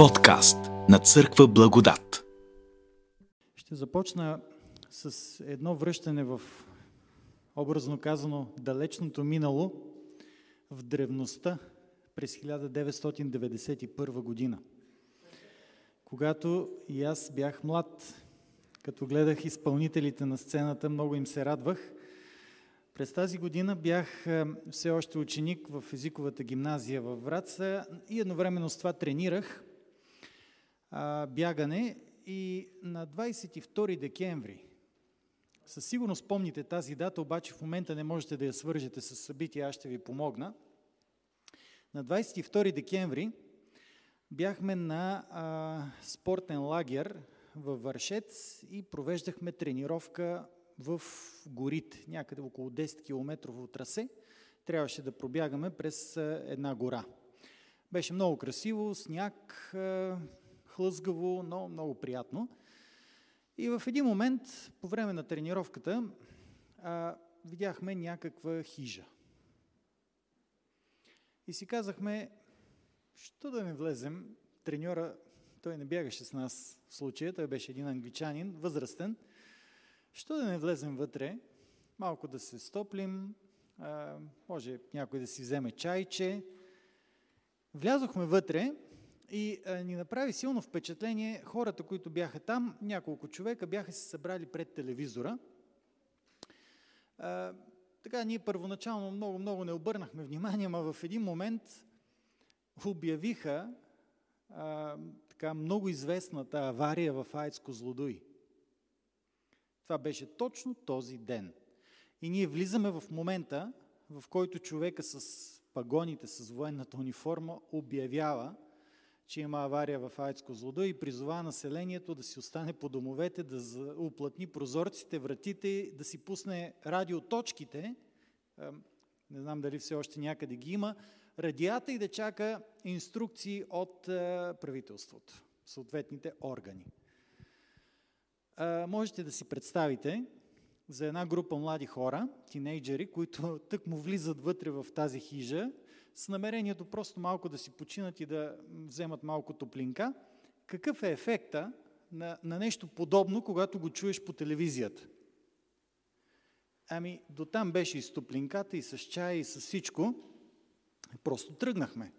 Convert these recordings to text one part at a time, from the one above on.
Подкаст на Църква Благодат. Ще започна с едно връщане в, образно казано, далечното минало, в древността през 1991 година. Когато и аз бях млад, като гледах изпълнителите на сцената, много им се радвах. През тази година бях е, все още ученик в езиковата гимназия във Враца и едновременно с това тренирах а, бягане и на 22 декември, със сигурност помните тази дата, обаче в момента не можете да я свържете с събития, аз ще ви помогна. На 22 декември бяхме на а, спортен лагер във Вършец и провеждахме тренировка в горите, някъде около 10 км трасе. Трябваше да пробягаме през една гора. Беше много красиво, сняг, хлъзгаво, но много приятно. И в един момент, по време на тренировката, а, видяхме някаква хижа. И си казахме, що да не влезем, треньора, той не бягаше с нас в случая, той беше един англичанин, възрастен, що да не влезем вътре, малко да се стоплим, а, може някой да си вземе чайче. Влязохме вътре и а, ни направи силно впечатление хората, които бяха там, няколко човека бяха се събрали пред телевизора. А, така, ние първоначално много-много не обърнахме внимание, но в един момент обявиха а, така много известната авария в Айцко Злодуй. Това беше точно този ден. И ние влизаме в момента, в който човека с пагоните, с военната униформа обявява, че има авария в Айцко Злодо и призова населението да си остане по домовете, да уплътни прозорците, вратите, да си пусне радиоточките, не знам дали все още някъде ги има, радията и да чака инструкции от правителството, съответните органи. Можете да си представите за една група млади хора, тинейджери, които тък му влизат вътре в тази хижа, с намерението просто малко да си починат и да вземат малко топлинка. Какъв е ефекта на, на нещо подобно, когато го чуеш по телевизията? Ами, до там беше и с топлинката, и с чая, и с всичко. Просто тръгнахме.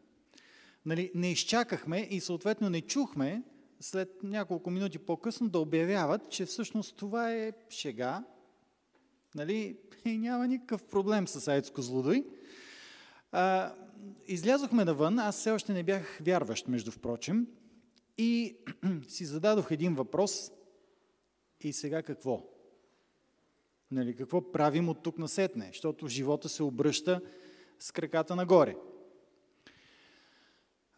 Нали, не изчакахме и съответно не чухме след няколко минути по-късно да обявяват, че всъщност това е шега, нали, и няма никакъв проблем с Айцко злодой. А, излязохме навън, аз все още не бях вярващ, между впрочем, и си зададох един въпрос. И сега какво? Нали, какво правим от тук насетне? Защото живота се обръща с краката нагоре.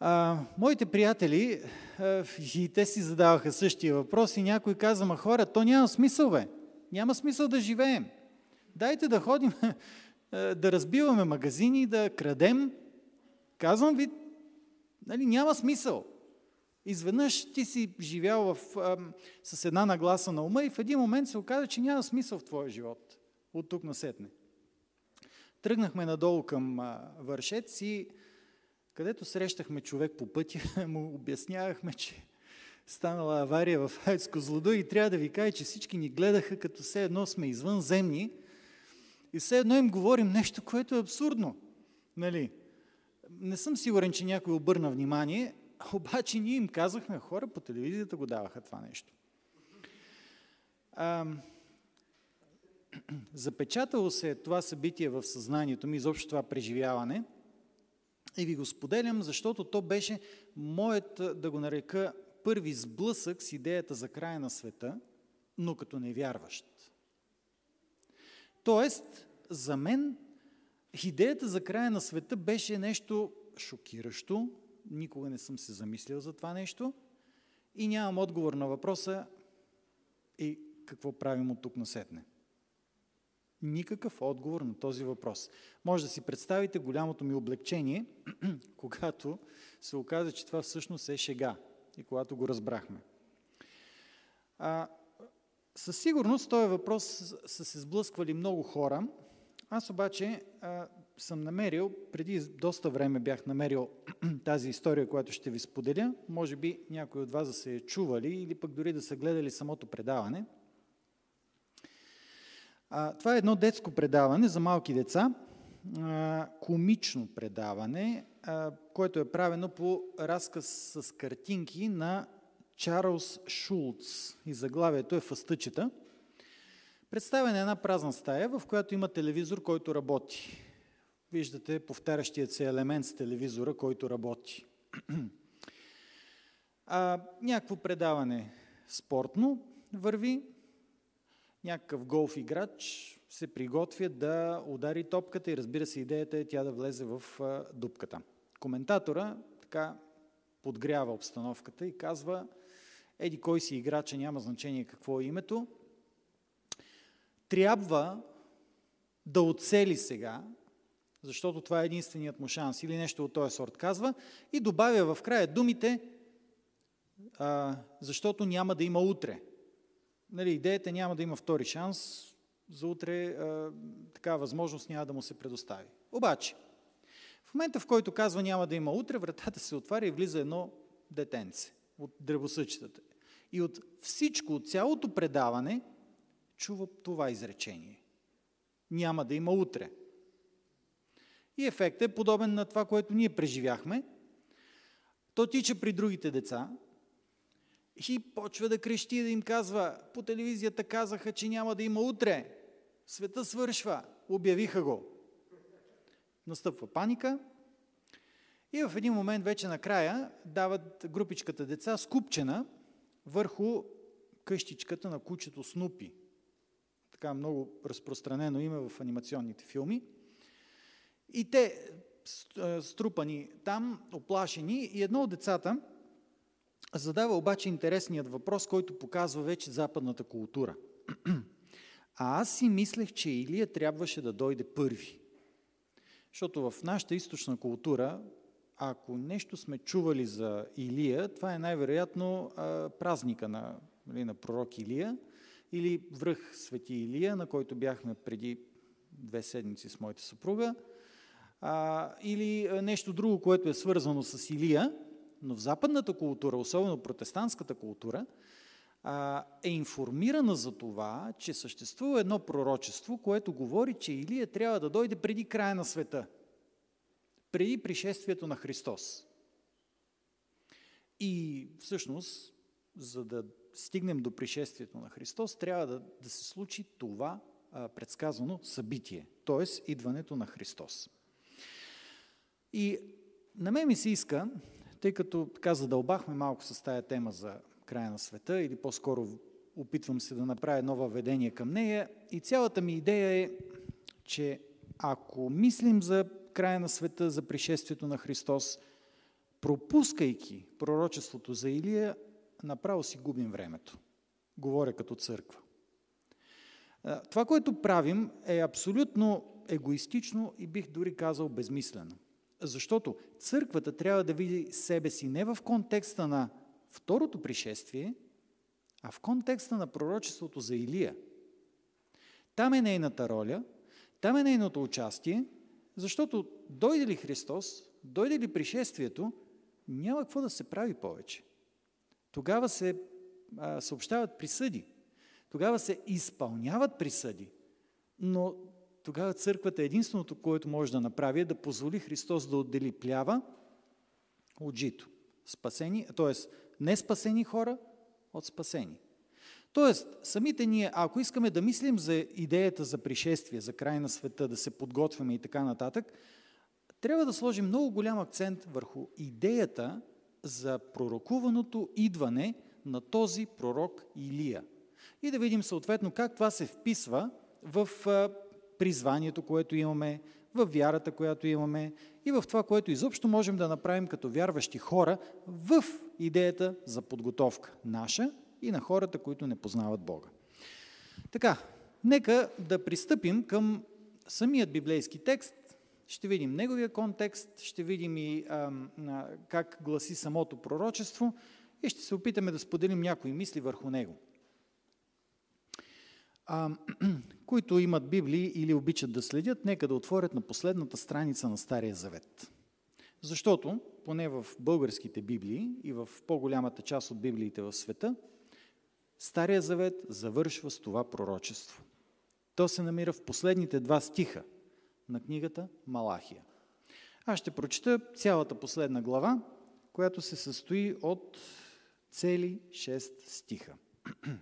А, моите приятели, а, и те си задаваха същия въпрос и някой каза, ма хора, то няма смисъл, бе. Няма смисъл да живеем. Дайте да ходим, да разбиваме магазини, да крадем. Казвам ви, нали, няма смисъл. Изведнъж ти си живял в, а, с една нагласа на ума и в един момент се оказа, че няма смисъл в твоя живот. От тук насетне. Тръгнахме надолу към а, Вършец и където срещахме човек по пътя, му обяснявахме, че станала авария в Хайцко злодо и трябва да ви кажа, че всички ни гледаха като все едно сме извънземни и все едно им говорим нещо, което е абсурдно. Нали? Не съм сигурен, че някой обърна внимание, обаче ние им казахме, хора по телевизията го даваха това нещо. А, запечатало се това събитие в съзнанието ми, изобщо това преживяване – и ви го споделям, защото то беше моят, да го нарека, първи сблъсък с идеята за края на света, но като невярващ. Тоест, за мен идеята за края на света беше нещо шокиращо, никога не съм се замислил за това нещо и нямам отговор на въпроса и какво правим от тук насетне никакъв отговор на този въпрос. Може да си представите голямото ми облегчение, когато се оказа, че това всъщност е шега и когато го разбрахме. А, със сигурност този въпрос са се сблъсквали много хора, Аз обаче а, съм намерил, преди доста време бях намерил тази история, която ще ви споделя. Може би някой от вас да се е чували или пък дори да са гледали самото предаване. А, това е едно детско предаване за малки деца, а, комично предаване, а, което е правено по разказ с картинки на Чарлз Шулц. И заглавието е Фъстъчета. Представена е една празна стая, в която има телевизор, който работи. Виждате повтарящият се елемент с телевизора, който работи. А, някакво предаване спортно върви, някакъв голф играч се приготвя да удари топката и разбира се идеята е тя да влезе в дупката. Коментатора така подгрява обстановката и казва еди кой си играча, няма значение какво е името, трябва да оцели сега, защото това е единственият му шанс или нещо от този сорт казва и добавя в края думите, а, защото няма да има утре. Нали, идеята няма да има втори шанс, за утре а, така възможност няма да му се предостави. Обаче, в момента в който казва няма да има утре, вратата се отваря и влиза едно детенце от древосъчетата. И от всичко, от цялото предаване, чува това изречение. Няма да има утре. И ефектът е подобен на това, което ние преживяхме. То тича при другите деца и почва да крещи, да им казва, по телевизията казаха, че няма да има утре. Света свършва. Обявиха го. Настъпва паника. И в един момент вече накрая дават групичката деца скупчена върху къщичката на кучето Снупи. Така много разпространено име в анимационните филми. И те струпани там, оплашени, и едно от децата задава обаче интересният въпрос, който показва вече западната култура. А аз си мислех, че Илия трябваше да дойде първи. Защото в нашата източна култура, ако нещо сме чували за Илия, това е най-вероятно празника на, нали, на пророк Илия или връх Свети Илия, на който бяхме преди две седмици с моята съпруга, а, или нещо друго, което е свързано с Илия, но в западната култура, особено протестантската култура, а, е информирана за това, че съществува едно пророчество, което говори, че Илия трябва да дойде преди края на света, преди пришествието на Христос. И всъщност, за да стигнем до пришествието на Христос, трябва да, да се случи това а, предсказано събитие, т.е. идването на Христос. И на мен ми се иска, тъй като така задълбахме малко с тая тема за края на света, или по-скоро опитвам се да направя нова ведение към нея, и цялата ми идея е, че ако мислим за края на света, за пришествието на Христос, пропускайки пророчеството за Илия, направо си губим времето. Говоря като църква. Това, което правим, е абсолютно егоистично и бих дори казал безмислено. Защото църквата трябва да види себе си не в контекста на второто пришествие, а в контекста на пророчеството за Илия. Там е нейната роля, там е нейното участие, защото дойде ли Христос, дойде ли пришествието, няма какво да се прави повече. Тогава се а, съобщават присъди. Тогава се изпълняват присъди. Но тогава църквата е единственото, което може да направи, е да позволи Христос да отдели плява от жито. Спасени, т.е. не спасени хора от спасени. Тоест, самите ние, ако искаме да мислим за идеята за пришествие, за край на света, да се подготвяме и така нататък, трябва да сложим много голям акцент върху идеята за пророкуваното идване на този пророк Илия. И да видим съответно как това се вписва в призванието, което имаме, в вярата, която имаме и в това, което изобщо можем да направим като вярващи хора в идеята за подготовка наша и на хората, които не познават Бога. Така, нека да пристъпим към самият библейски текст. Ще видим неговия контекст, ще видим и а, а, как гласи самото пророчество и ще се опитаме да споделим някои мисли върху него. А, които имат Библии или обичат да следят, нека да отворят на последната страница на Стария Завет. Защото, поне в българските Библии и в по-голямата част от Библиите в света, Стария Завет завършва с това пророчество. То се намира в последните два стиха на книгата Малахия. Аз ще прочета цялата последна глава, която се състои от цели 6 стиха.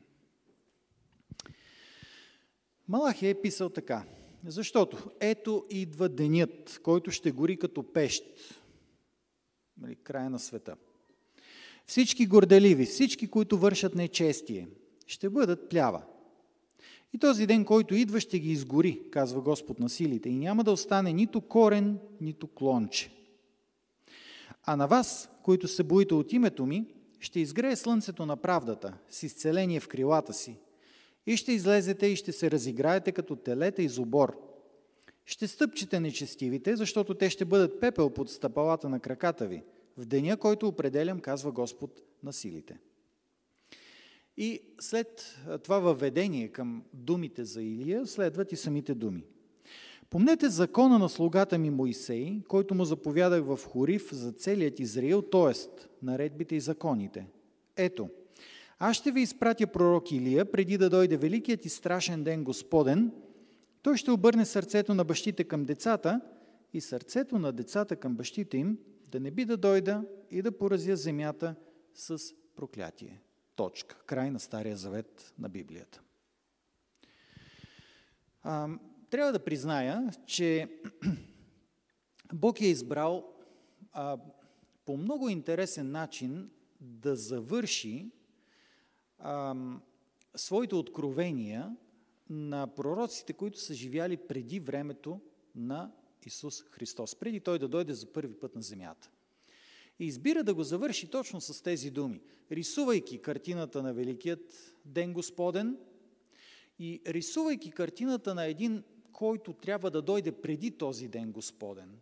Малахия е писал така. Защото ето идва денят, който ще гори като пещ. Нали, края на света. Всички горделиви, всички, които вършат нечестие, ще бъдат плява. И този ден, който идва, ще ги изгори, казва Господ на силите, и няма да остане нито корен, нито клонче. А на вас, които се боите от името ми, ще изгрее слънцето на правдата с изцеление в крилата си. И ще излезете и ще се разиграете като телета из обор. Ще стъпчете нечестивите, защото те ще бъдат пепел под стъпалата на краката ви, в деня, който определям, казва Господ на силите. И след това въведение към думите за Илия, следват и самите думи. Помнете закона на слугата ми Моисей, който му заповядах в Хорив за целият Израил, т.е. наредбите и законите. Ето, аз ще ви изпратя пророк Илия, преди да дойде великият и страшен ден Господен. Той ще обърне сърцето на бащите към децата и сърцето на децата към бащите им, да не би да дойда и да поразя земята с проклятие. Точка. Край на Стария завет на Библията. А, трябва да призная, че Бог е избрал а, по много интересен начин да завърши а, своите откровения на пророците, които са живяли преди времето на Исус Христос, преди Той да дойде за първи път на земята. И избира да го завърши точно с тези думи, рисувайки картината на Великият Ден Господен и рисувайки картината на един, който трябва да дойде преди този Ден Господен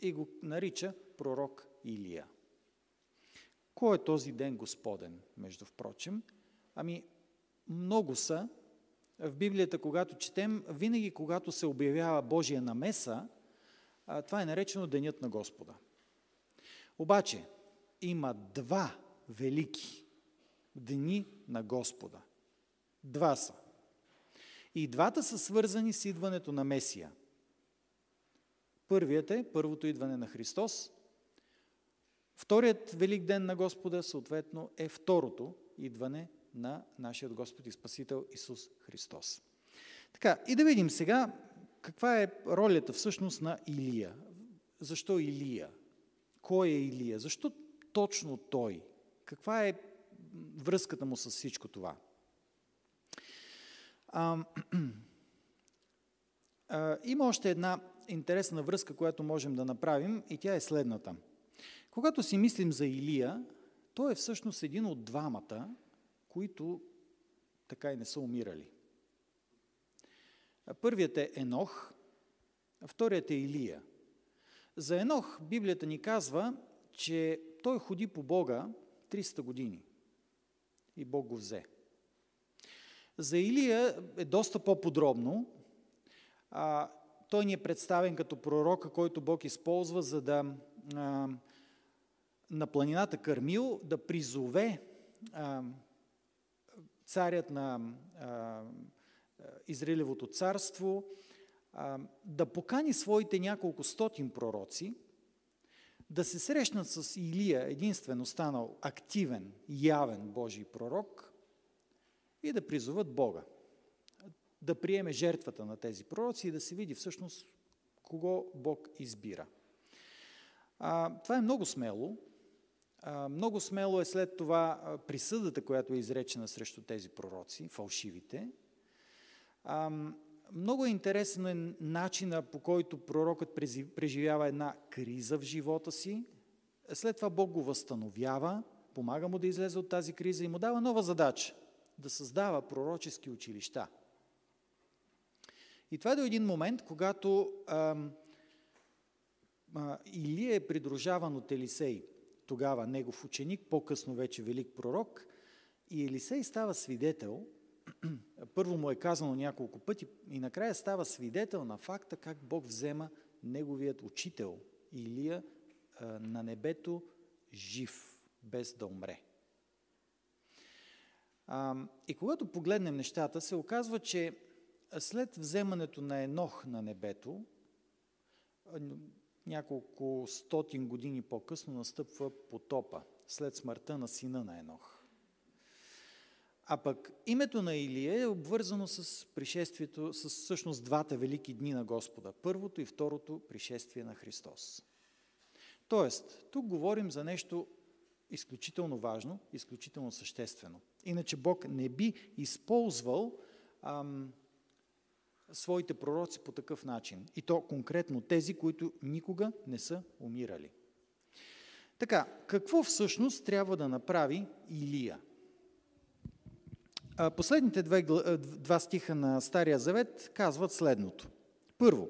и го нарича пророк Илия. Кой е този Ден Господен, между впрочем? Ами, много са. В Библията, когато четем, винаги когато се обявява Божия намеса, това е наречено Денят на Господа. Обаче има два велики дни на Господа. Два са. И двата са свързани с идването на Месия. Първият е първото идване на Христос. Вторият велик ден на Господа, съответно, е второто идване на нашия Господ и Спасител Исус Христос. Така, и да видим сега каква е ролята всъщност на Илия. Защо Илия? Кой е Илия? Защо точно той? Каква е връзката му с всичко това? А, а, има още една интересна връзка, която можем да направим и тя е следната. Когато си мислим за Илия, той е всъщност един от двамата, които така и не са умирали. Първият е Енох, а вторият е Илия – за Енох Библията ни казва, че той ходи по Бога 300 години и Бог го взе. За Илия е доста по-подробно. Той ни е представен като пророка, който Бог използва, за да а, на планината Кармил да призове а, царят на а, Израилевото царство, да покани своите няколко стотин пророци, да се срещнат с Илия, единствен останал активен, явен Божий пророк, и да призоват Бога. Да приеме жертвата на тези пророци и да се види всъщност кого Бог избира. А, това е много смело. А, много смело е след това присъдата, която е изречена срещу тези пророци, фалшивите. А, много интересен е начина по който пророкът преживява една криза в живота си. След това Бог го възстановява, помага му да излезе от тази криза и му дава нова задача да създава пророчески училища. И това е до един момент, когато а, Илия е придружаван от Елисей, тогава негов ученик, по-късно вече велик пророк, и Елисей става свидетел първо му е казано няколко пъти и накрая става свидетел на факта как Бог взема неговият учител Илия на небето жив, без да умре. И когато погледнем нещата, се оказва, че след вземането на Енох на небето, няколко стотин години по-късно настъпва потопа, след смъртта на сина на Енох. А пък името на Илия е обвързано с пришествието, с всъщност двата велики дни на Господа. Първото и второто пришествие на Христос. Тоест, тук говорим за нещо изключително важно, изключително съществено. Иначе Бог не би използвал ам, своите пророци по такъв начин. И то конкретно тези, които никога не са умирали. Така, какво всъщност трябва да направи Илия? Последните два, два стиха на Стария Завет казват следното. Първо,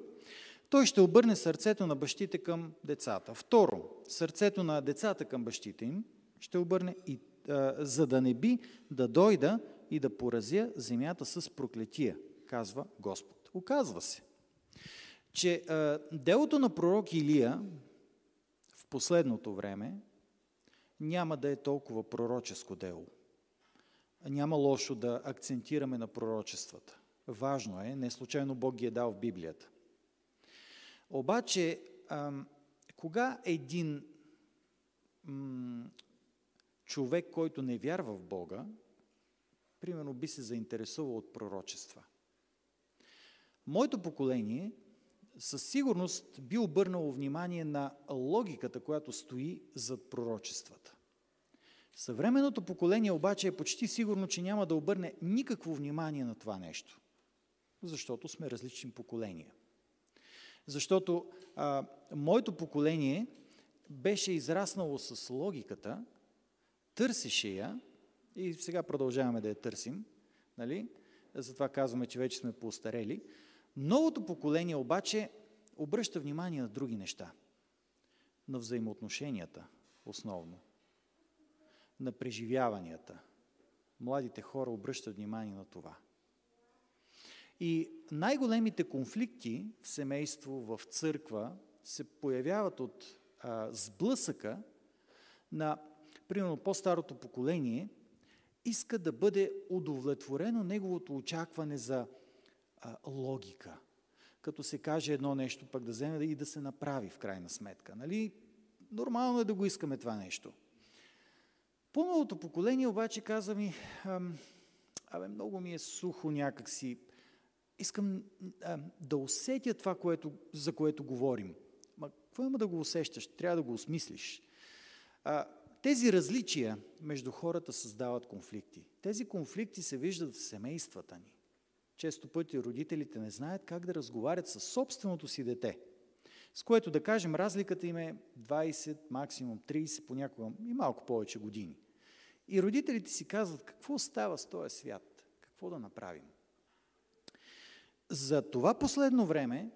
той ще обърне сърцето на бащите към децата. Второ, сърцето на децата към бащите им ще обърне и за да не би да дойда и да поразя земята с проклетия, казва Господ. Оказва се, че а, делото на пророк Илия в последното време няма да е толкова пророческо дело. Няма лошо да акцентираме на пророчествата. Важно е, не случайно Бог ги е дал в Библията. Обаче, кога един човек, който не вярва в Бога, примерно би се заинтересувал от пророчества? Моето поколение със сигурност би обърнало внимание на логиката, която стои зад пророчествата. Съвременното поколение обаче е почти сигурно, че няма да обърне никакво внимание на това нещо, защото сме различни поколения. Защото а, моето поколение беше израснало с логиката, търсеше я и сега продължаваме да я търсим, нали? затова казваме, че вече сме поостарели. Новото поколение обаче обръща внимание на други неща. На взаимоотношенията, основно. На преживяванията. Младите хора обръщат внимание на това. И най-големите конфликти в семейство, в църква се появяват от а, сблъсъка на, примерно, по-старото поколение иска да бъде удовлетворено неговото очакване за а, логика. Като се каже едно нещо, пък да вземе и да се направи в крайна сметка. Нали? Нормално е да го искаме това нещо. По-новото поколение обаче каза ми, абе, много ми е сухо някакси, искам а, да усетя това, което, за което говорим. Ма какво има да го усещаш? Трябва да го осмислиш. А, тези различия между хората създават конфликти. Тези конфликти се виждат в семействата ни. Често пъти родителите не знаят как да разговарят с собственото си дете. С което да кажем, разликата им е 20, максимум 30, понякога и малко повече години. И родителите си казват, какво става с този свят? Какво да направим? За това последно време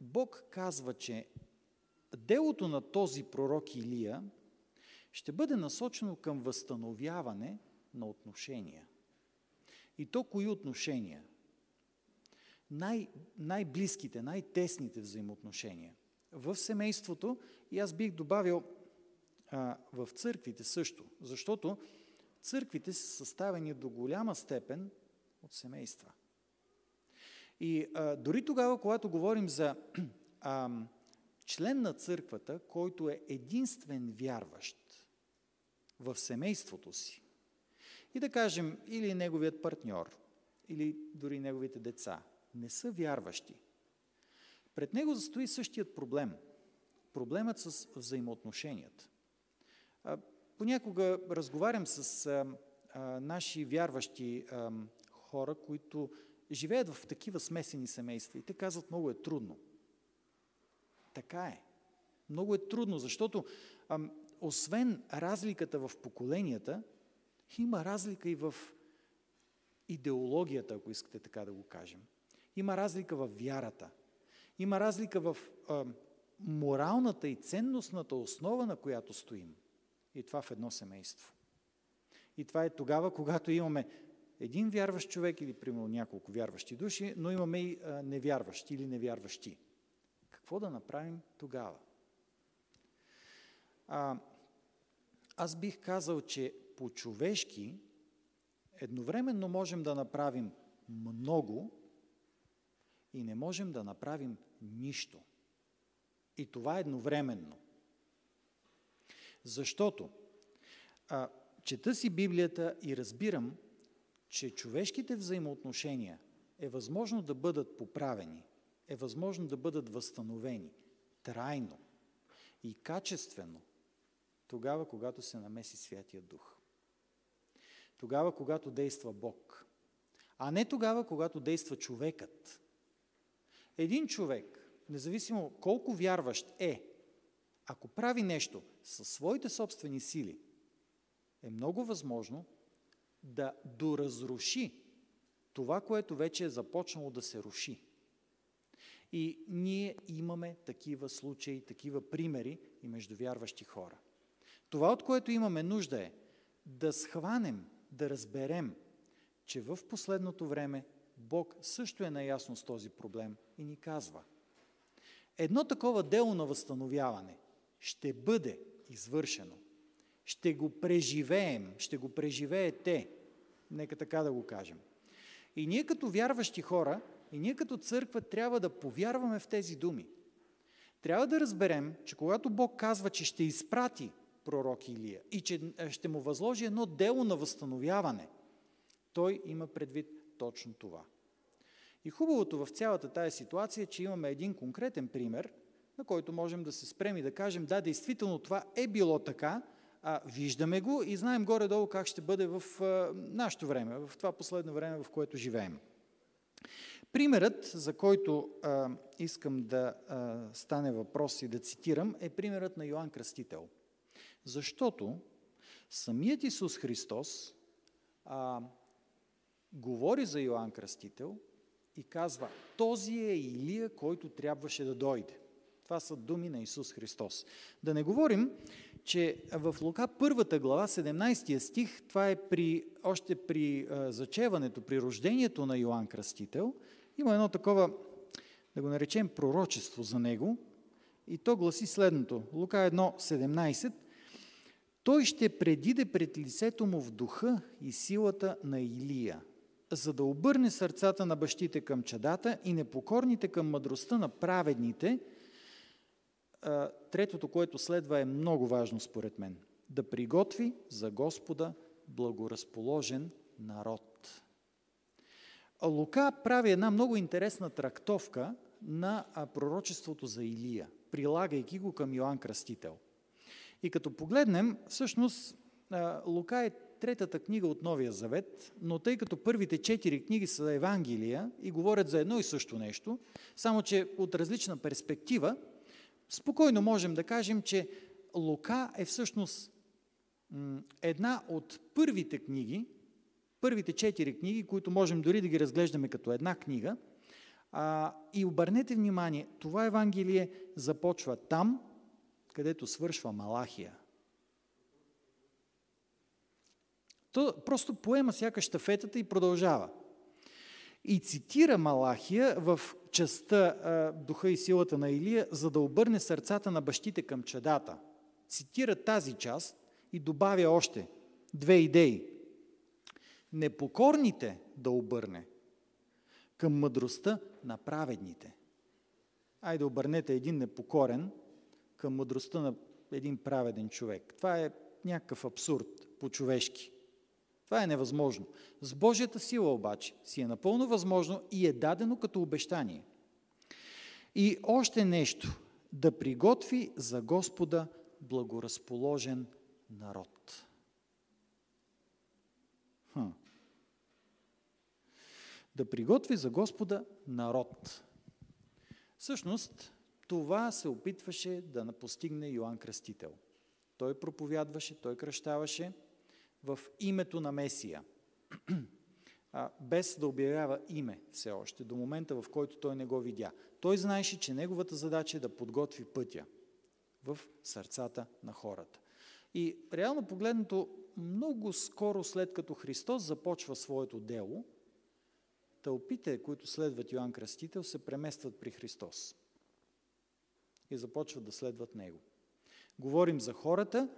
Бог казва, че делото на този пророк Илия ще бъде насочено към възстановяване на отношения. И то кои отношения? Най- най-близките, най-тесните взаимоотношения. В семейството и аз бих добавил а, в църквите също, защото църквите са съставени до голяма степен от семейства. И а, дори тогава, когато говорим за а, член на църквата, който е единствен вярващ в семейството си, и да кажем, или неговият партньор, или дори неговите деца, не са вярващи, пред него застои същият проблем. Проблемът с взаимоотношенията. Понякога разговарям с а, а, наши вярващи а, хора, които живеят в такива смесени семейства и те казват, много е трудно. Така е. Много е трудно, защото а, освен разликата в поколенията, има разлика и в идеологията, ако искате така да го кажем. Има разлика в вярата. Има разлика в а, моралната и ценностната основа, на която стоим. И това в едно семейство. И това е тогава, когато имаме един вярващ човек или примерно няколко вярващи души, но имаме и невярващи или невярващи. Какво да направим тогава? А, аз бих казал, че по-човешки едновременно можем да направим много и не можем да направим нищо. И това едновременно. Защото а, чета си Библията и разбирам, че човешките взаимоотношения е възможно да бъдат поправени, е възможно да бъдат възстановени трайно и качествено тогава, когато се намеси Святия Дух. Тогава, когато действа Бог. А не тогава, когато действа човекът. Един човек, независимо колко вярващ е, ако прави нещо със своите собствени сили, е много възможно да доразруши това, което вече е започнало да се руши. И ние имаме такива случаи, такива примери и между вярващи хора. Това, от което имаме нужда е да схванем, да разберем, че в последното време Бог също е наясно с този проблем и ни казва. Едно такова дело на възстановяване ще бъде извършено. Ще го преживеем, ще го преживеете. Нека така да го кажем. И ние като вярващи хора, и ние като църква трябва да повярваме в тези думи. Трябва да разберем, че когато Бог казва, че ще изпрати пророк Илия и че ще му възложи едно дело на възстановяване, той има предвид точно това. И хубавото в цялата тази ситуация е, че имаме един конкретен пример, на който можем да се спрем и да кажем, да, действително това е било така, а, виждаме го и знаем горе-долу как ще бъде в а, нашето време, в това последно време, в което живеем. Примерът, за който а, искам да а, стане въпрос и да цитирам, е примерът на Йоанн Кръстител. Защото самият Исус Христос а, говори за Йоанн Кръстител и казва, този е Илия, който трябваше да дойде. Това са думи на Исус Христос. Да не говорим, че в Лука първата глава, 17 стих, това е при, още при зачеването, при рождението на Йоанн Кръстител, има едно такова, да го наречем, пророчество за него. И то гласи следното. Лука 1.17 Той ще предиде пред лицето му в духа и силата на Илия, за да обърне сърцата на бащите към чадата и непокорните към мъдростта на праведните – третото, което следва е много важно според мен. Да приготви за Господа благоразположен народ. Лука прави една много интересна трактовка на пророчеството за Илия, прилагайки го към Йоанн Кръстител. И като погледнем, всъщност Лука е третата книга от Новия Завет, но тъй като първите четири книги са Евангелия и говорят за едно и също нещо, само че от различна перспектива, спокойно можем да кажем, че Лука е всъщност една от първите книги, първите четири книги, които можем дори да ги разглеждаме като една книга. И обърнете внимание, това Евангелие започва там, където свършва Малахия. То просто поема сякаш штафетата и продължава. И цитира Малахия в частта Духа и силата на Илия, за да обърне сърцата на бащите към чадата. Цитира тази част и добавя още две идеи. Непокорните да обърне към мъдростта на праведните. Айде обърнете един непокорен към мъдростта на един праведен човек. Това е някакъв абсурд по-човешки. Това е невъзможно. С Божията сила обаче си е напълно възможно и е дадено като обещание. И още нещо. Да приготви за Господа благоразположен народ. Хм. Да приготви за Господа народ. Всъщност, това се опитваше да постигне Йоанн Кръстител. Той проповядваше, той кръщаваше – в името на Месия, без да обявява име все още, до момента в който той не го видя. Той знаеше, че неговата задача е да подготви пътя в сърцата на хората. И реално погледнато, много скоро след като Христос започва своето дело, тълпите, които следват Йоанн Кръстител, се преместват при Христос и започват да следват Него. Говорим за хората,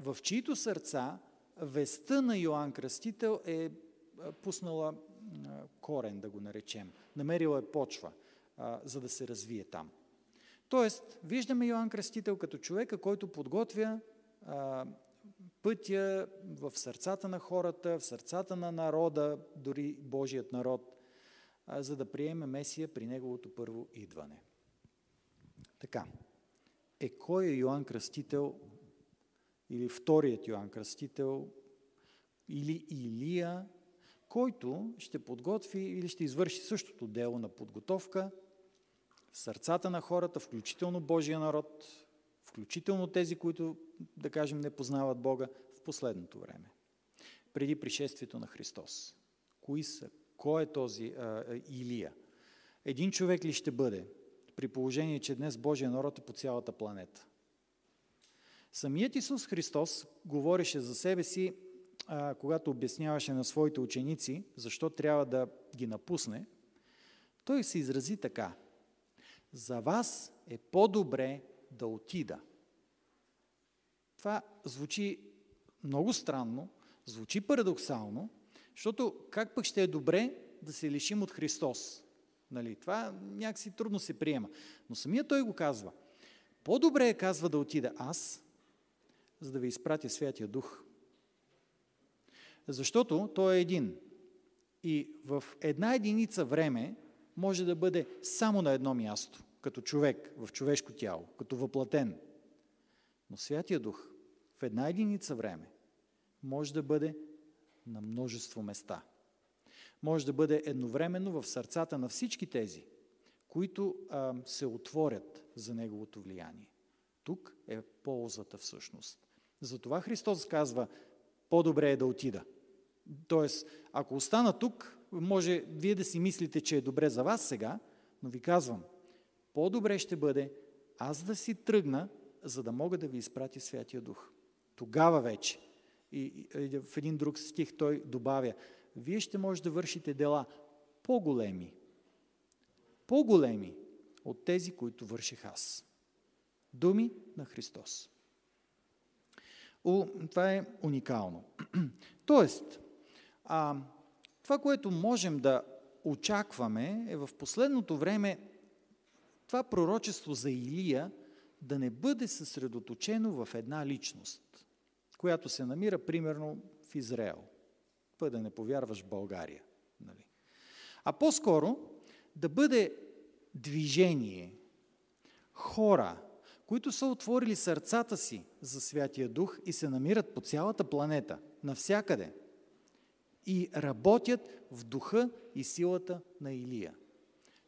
в чието сърца веста на Йоанн Кръстител е пуснала корен, да го наречем. Намерила е почва, за да се развие там. Тоест, виждаме Йоанн Кръстител като човека, който подготвя пътя в сърцата на хората, в сърцата на народа, дори Божият народ, за да приеме Месия при неговото първо идване. Така, е кой е Йоанн Кръстител или вторият Йоанн Кръстител или Илия, който ще подготви или ще извърши същото дело на подготовка в сърцата на хората, включително Божия народ, включително тези, които, да кажем, не познават Бога в последното време, преди пришествието на Христос. Кои са? Кой е този а, Илия? Един човек ли ще бъде, при положение, че днес Божия народ е по цялата планета? Самият Исус Христос говореше за себе си, а, когато обясняваше на своите ученици, защо трябва да ги напусне. Той се изрази така. За вас е по-добре да отида. Това звучи много странно, звучи парадоксално, защото как пък ще е добре да се лишим от Христос? Нали? Това някакси трудно се приема. Но самия той го казва. По-добре е, казва, да отида аз, за да ви изпратя Святия Дух. Защото той е един. И в една единица време може да бъде само на едно място, като човек, в човешко тяло, като въплатен. Но Святия Дух в една единица време може да бъде на множество места. Може да бъде едновременно в сърцата на всички тези, които а, се отворят за Неговото влияние. Тук е ползата всъщност. Затова Христос казва, по-добре е да отида. Тоест, ако остана тук, може вие да си мислите, че е добре за вас сега, но ви казвам, по-добре ще бъде аз да си тръгна, за да мога да ви изпратя Святия Дух. Тогава вече. И в един друг стих той добавя, вие ще може да вършите дела по-големи, по-големи от тези, които върших аз. Думи на Христос. О, това е уникално. Тоест, а, това, което можем да очакваме е в последното време това пророчество за Илия да не бъде съсредоточено в една личност, която се намира примерно в Израел. Път да не повярваш България. Нали? А по-скоро да бъде движение, хора, които са отворили сърцата си за Святия Дух и се намират по цялата планета, навсякъде, и работят в духа и силата на Илия,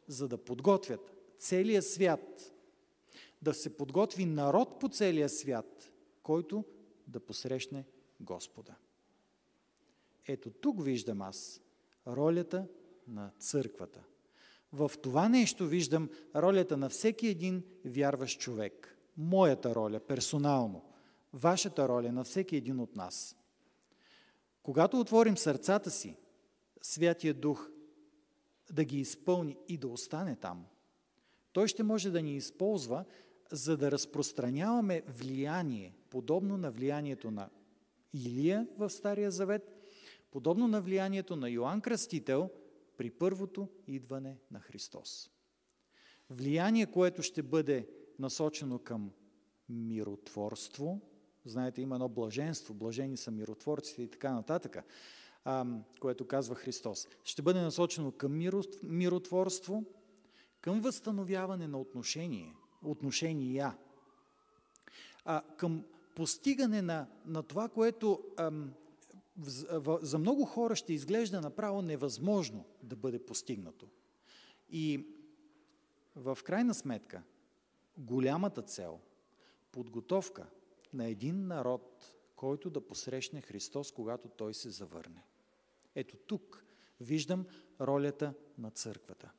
за да подготвят целия свят, да се подготви народ по целия свят, който да посрещне Господа. Ето тук виждам аз ролята на църквата. В това нещо виждам ролята на всеки един вярващ човек. Моята роля, персонално. Вашата роля на всеки един от нас. Когато отворим сърцата си, Святия Дух да ги изпълни и да остане там, той ще може да ни използва, за да разпространяваме влияние, подобно на влиянието на Илия в Стария Завет, подобно на влиянието на Йоанн Кръстител при първото идване на Христос. Влияние, което ще бъде насочено към миротворство, знаете, има едно блаженство, блажени са миротворците и така нататък, което казва Христос. Ще бъде насочено към миротворство, към възстановяване на отношение, отношения, към постигане на, на това, което за много хора ще изглежда направо невъзможно да бъде постигнато. И в крайна сметка, голямата цел, подготовка на един народ, който да посрещне Христос, когато Той се завърне. Ето тук виждам ролята на църквата.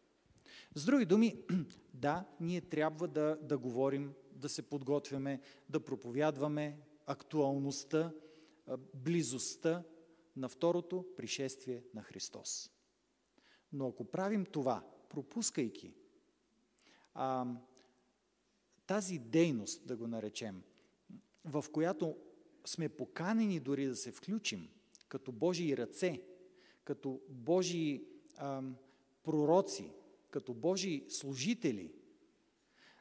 С други думи, да, ние трябва да, да говорим, да се подготвяме, да проповядваме актуалността близостта на второто пришествие на Христос. Но ако правим това, пропускайки а, тази дейност, да го наречем, в която сме поканени дори да се включим като Божии ръце, като Божии а, пророци, като Божии служители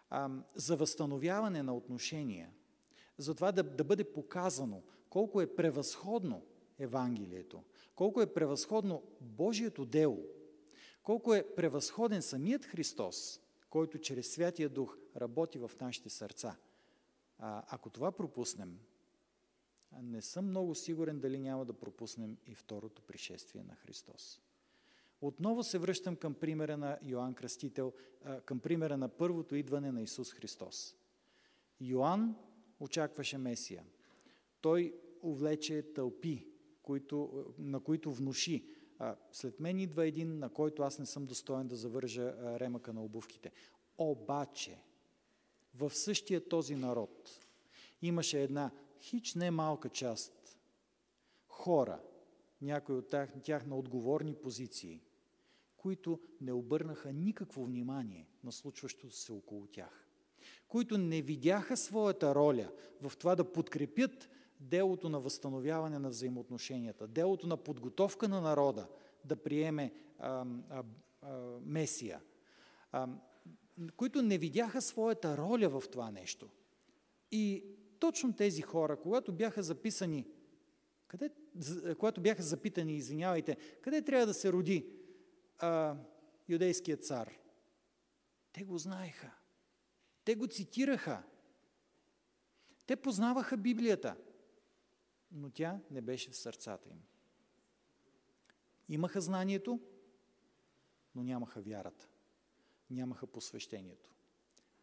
а, за възстановяване на отношения, за това да, да бъде показано колко е превъзходно Евангелието, колко е превъзходно Божието дело, колко е превъзходен самият Христос, който чрез Святия Дух работи в нашите сърца. А, ако това пропуснем, не съм много сигурен дали няма да пропуснем и второто пришествие на Христос. Отново се връщам към примера на Йоанн Кръстител, към примера на първото идване на Исус Христос. Йоанн очакваше Месия. Той увлече тълпи, които, на които внуши. След мен идва един, на който аз не съм достоен да завържа ремъка на обувките. Обаче, в същия този народ имаше една хич не малка част хора, някои от тях, тях на отговорни позиции, които не обърнаха никакво внимание на случващото се около тях, които не видяха своята роля в това да подкрепят делото на възстановяване на взаимоотношенията, делото на подготовка на народа да приеме а, а, а, Месия, а, които не видяха своята роля в това нещо. И точно тези хора, когато бяха записани, къде, когато бяха запитани, извинявайте, къде трябва да се роди а, юдейският цар, те го знаеха. Те го цитираха. Те познаваха Библията, но тя не беше в сърцата им. Имаха знанието, но нямаха вярата. Нямаха посвещението.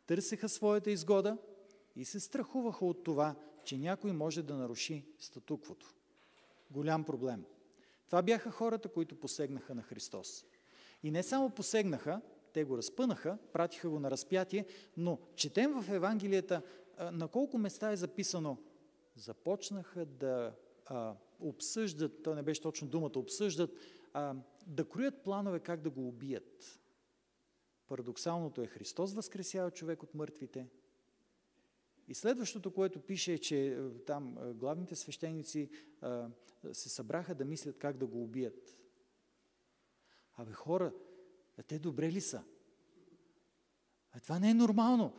Търсеха своята изгода – и се страхуваха от това, че някой може да наруши статуквото. Голям проблем. Това бяха хората, които посегнаха на Христос. И не само посегнаха, те го разпънаха, пратиха го на разпятие, но четем в Евангелията на колко места е записано започнаха да а, обсъждат, то не беше точно думата, обсъждат, а, да кроят планове как да го убият. Парадоксалното е Христос възкресява човек от мъртвите, и следващото, което пише е, че е, там е, главните свещеници се събраха да мислят как да го убият. Абе хора, а те добре ли са? А това не е нормално.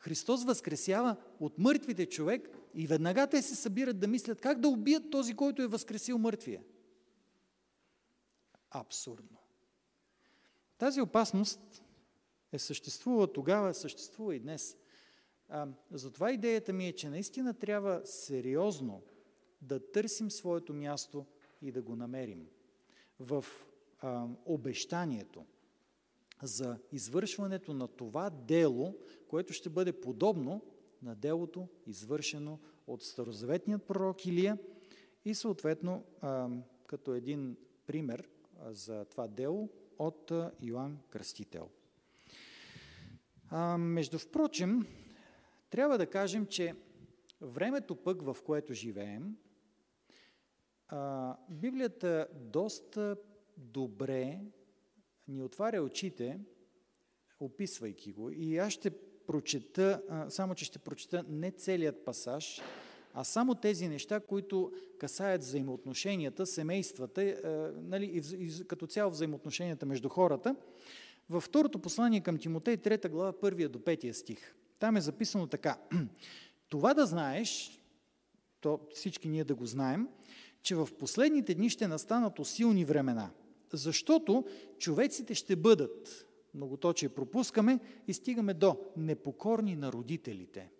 Христос възкресява от мъртвите човек и веднага те се събират да мислят как да убият този, който е възкресил мъртвия. Абсурдно. Тази опасност е съществувала тогава, съществува и днес. А, затова идеята ми е, че наистина трябва сериозно да търсим своето място и да го намерим в а, обещанието за извършването на това дело, което ще бъде подобно на делото, извършено от старозаветният пророк Илия и съответно като един пример за това дело от Йоанн Кръстител. Между впрочем, трябва да кажем, че времето пък, в което живеем, Библията доста добре ни отваря очите, описвайки го. И аз ще прочета, само че ще прочета не целият пасаж, а само тези неща, които касаят взаимоотношенията, семействата, нали, и като цяло взаимоотношенията между хората. Във второто послание към Тимотей, 3 глава, 1 до 5 стих. Там е записано така. Това да знаеш, то всички ние да го знаем, че в последните дни ще настанат усилни времена, защото човеците ще бъдат, многоточие пропускаме и стигаме до непокорни на родителите.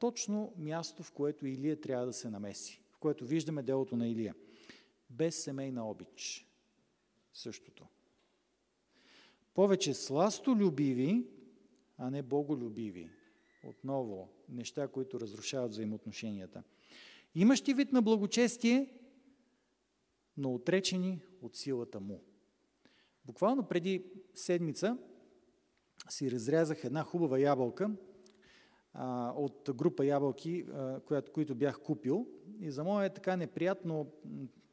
Точно място, в което Илия трябва да се намеси, в което виждаме делото на Илия. Без семейна обич. Същото повече сластолюбиви, а не боголюбиви. Отново, неща, които разрушават взаимоотношенията. Имащи вид на благочестие, но отречени от силата му. Буквално преди седмица си разрязах една хубава ябълка. а, от група ябълки, а, която, които бях купил. И за мое така неприятно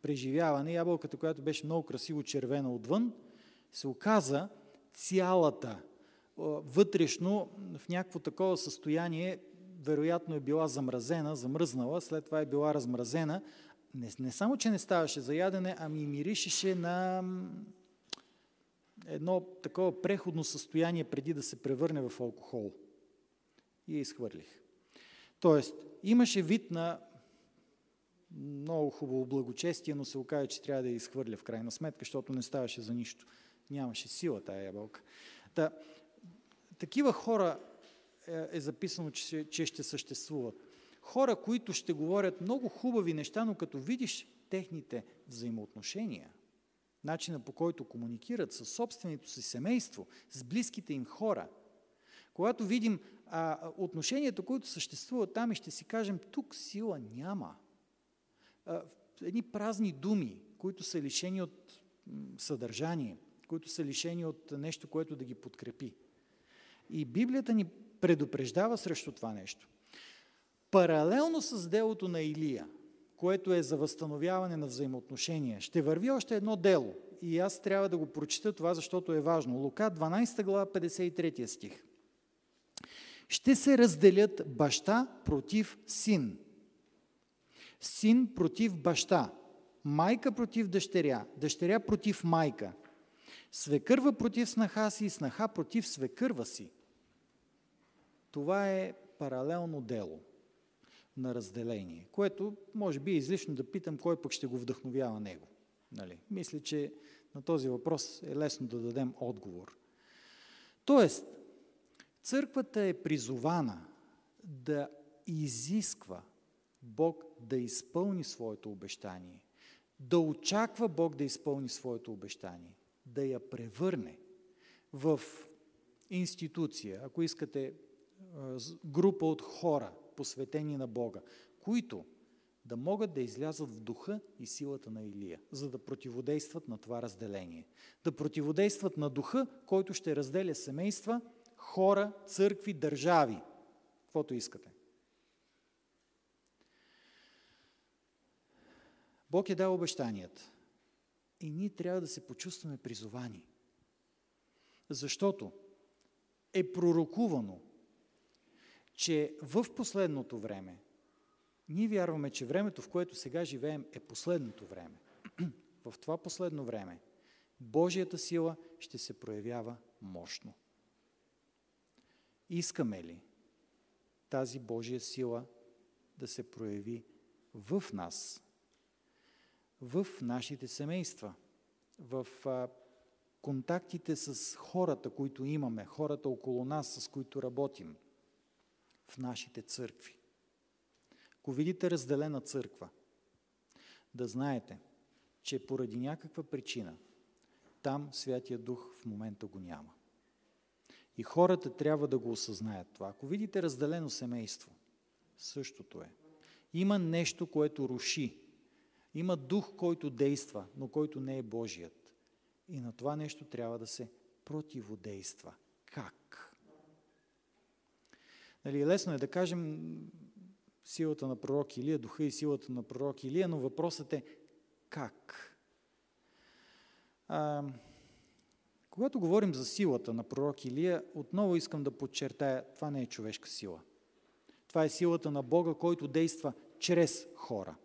преживяване, ябълката, която беше много красиво червена отвън, се оказа цялата вътрешно в някакво такова състояние, вероятно е била замразена, замръзнала, след това е била размразена. Не, не само, че не ставаше за ядене, ами миришеше на едно такова преходно състояние преди да се превърне в алкохол. И я изхвърлих. Тоест, имаше вид на много хубаво благочестие, но се оказа, че трябва да я изхвърля в крайна сметка, защото не ставаше за нищо. Нямаше сила тая ябълка. Та, такива хора е, е записано, че, че ще съществуват. Хора, които ще говорят много хубави неща, но като видиш техните взаимоотношения, начина по който комуникират с собственото си семейство, с близките им хора, когато видим а, отношенията, които съществуват там и ще си кажем, тук сила няма. А, едни празни думи, които са лишени от съдържание, които са лишени от нещо, което да ги подкрепи. И Библията ни предупреждава срещу това нещо. Паралелно с делото на Илия, което е за възстановяване на взаимоотношения, ще върви още едно дело. И аз трябва да го прочита това, защото е важно. Лука 12 глава 53 стих. Ще се разделят баща против син. Син против баща. Майка против дъщеря. Дъщеря против майка. Свекърва против снаха си и снаха против свекърва си. Това е паралелно дело на разделение, което може би е излишно да питам кой пък ще го вдъхновява него. Нали? Мисля, че на този въпрос е лесно да дадем отговор. Тоест, църквата е призована да изисква Бог да изпълни своето обещание, да очаква Бог да изпълни своето обещание, да я превърне в институция, ако искате група от хора, посветени на Бога, които да могат да излязат в духа и силата на Илия, за да противодействат на това разделение. Да противодействат на духа, който ще разделя семейства, хора, църкви, държави, каквото искате. Бог е дал обещанията. И ние трябва да се почувстваме призовани. Защото е пророкувано, че в последното време, ние вярваме, че времето, в което сега живеем, е последното време. в това последно време Божията сила ще се проявява мощно. Искаме ли тази Божия сила да се прояви в нас, в нашите семейства, в контактите с хората, които имаме, хората около нас, с които работим – в нашите църкви. Ако видите разделена църква, да знаете, че поради някаква причина там Святия Дух в момента го няма. И хората трябва да го осъзнаят това. Ако видите разделено семейство, същото е. Има нещо, което руши. Има дух, който действа, но който не е Божият. И на това нещо трябва да се противодейства. Как? Нали, лесно е да кажем силата на пророк Илия, духа и силата на пророк Илия, но въпросът е как? А, когато говорим за силата на пророк Илия, отново искам да подчертая, това не е човешка сила. Това е силата на Бога, който действа чрез хора.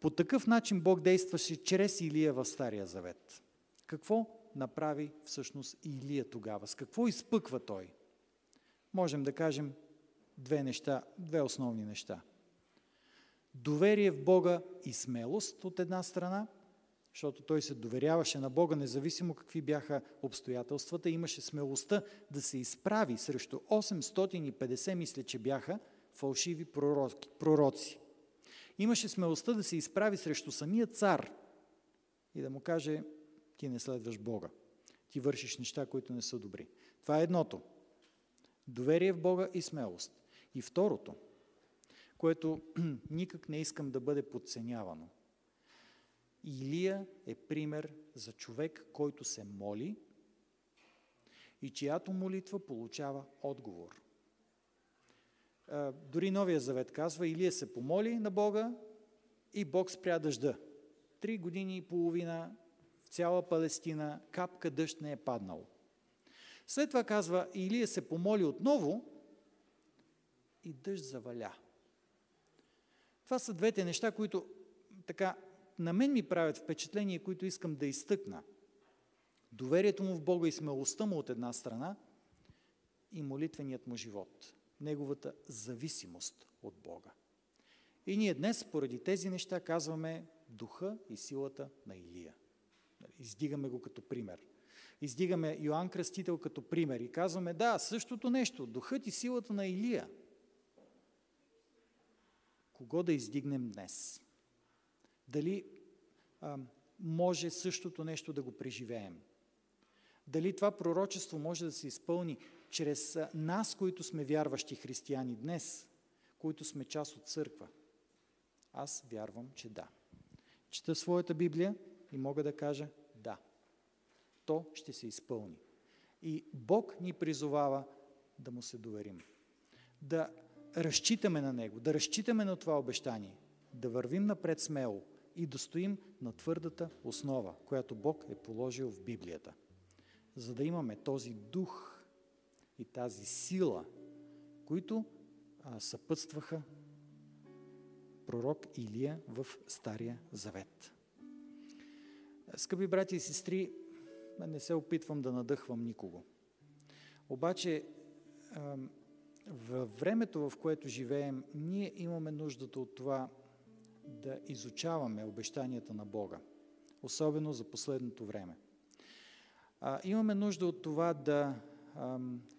По такъв начин Бог действаше чрез Илия в Стария Завет. Какво направи всъщност Илия тогава? С какво изпъква той? Можем да кажем две неща, две основни неща. Доверие в Бога и смелост от една страна, защото той се доверяваше на Бога, независимо какви бяха обстоятелствата, имаше смелостта да се изправи срещу 850, мисля, че бяха фалшиви пророци. Имаше смелостта да се изправи срещу самия цар и да му каже, ти не следваш Бога. Ти вършиш неща, които не са добри. Това е едното. Доверие в Бога и смелост. И второто, което никак не искам да бъде подценявано. Илия е пример за човек, който се моли и чиято молитва получава отговор. дори Новия завет казва, Илия се помоли на Бога и Бог спря дъжда. Три години и половина в цяла Палестина капка дъжд не е паднал. След това казва, Илия се помоли отново и дъжд заваля. Това са двете неща, които така на мен ми правят впечатление, които искам да изтъкна. Доверието му в Бога и смелостта му от една страна и молитвеният му живот. Неговата зависимост от Бога. И ние днес, поради тези неща, казваме духа и силата на Илия. Издигаме го като пример. Издигаме Йоанн Кръстител като пример и казваме, да, същото нещо, духът и силата на Илия. Кого да издигнем днес? Дали а, може същото нещо да го преживеем? Дали това пророчество може да се изпълни чрез нас, които сме вярващи християни днес, които сме част от църква? Аз вярвам, че да. Чета своята Библия и мога да кажа. То ще се изпълни. И Бог ни призовава да му се доверим. Да разчитаме на Него, да разчитаме на това обещание, да вървим напред смело и да стоим на твърдата основа, която Бог е положил в Библията. За да имаме този дух и тази сила, които а, съпътстваха пророк Илия в Стария Завет. Скъпи брати и сестри, не се опитвам да надъхвам никого. Обаче, във времето, в което живеем, ние имаме нуждата от това да изучаваме обещанията на Бога, особено за последното време. имаме нужда от това да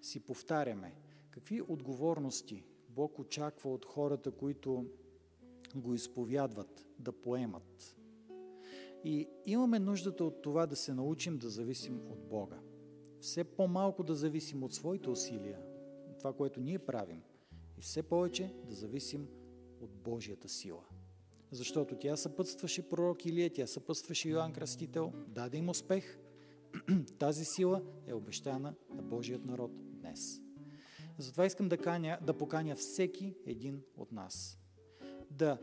си повтаряме какви отговорности Бог очаква от хората, които го изповядват, да поемат. И имаме нуждата от това да се научим да зависим от Бога. Все по-малко да зависим от своите усилия, това, което ние правим, и все повече да зависим от Божията сила. Защото тя съпътстваше пророк Илия, тя съпътстваше Йоанн Кръстител, даде им успех. Тази сила е обещана на Божият народ днес. Затова искам да, каня, да поканя всеки един от нас да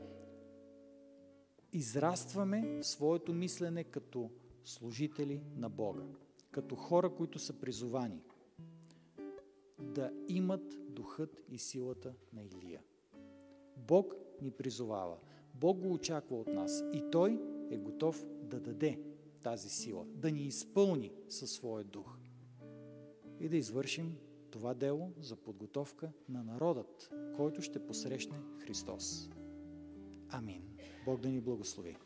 израстваме в своето мислене като служители на Бога, като хора, които са призовани да имат духът и силата на Илия. Бог ни призовава. Бог го очаква от нас и Той е готов да даде тази сила, да ни изпълни със своя дух и да извършим това дело за подготовка на народът, който ще посрещне Христос. Амин. Бог да ни благослови.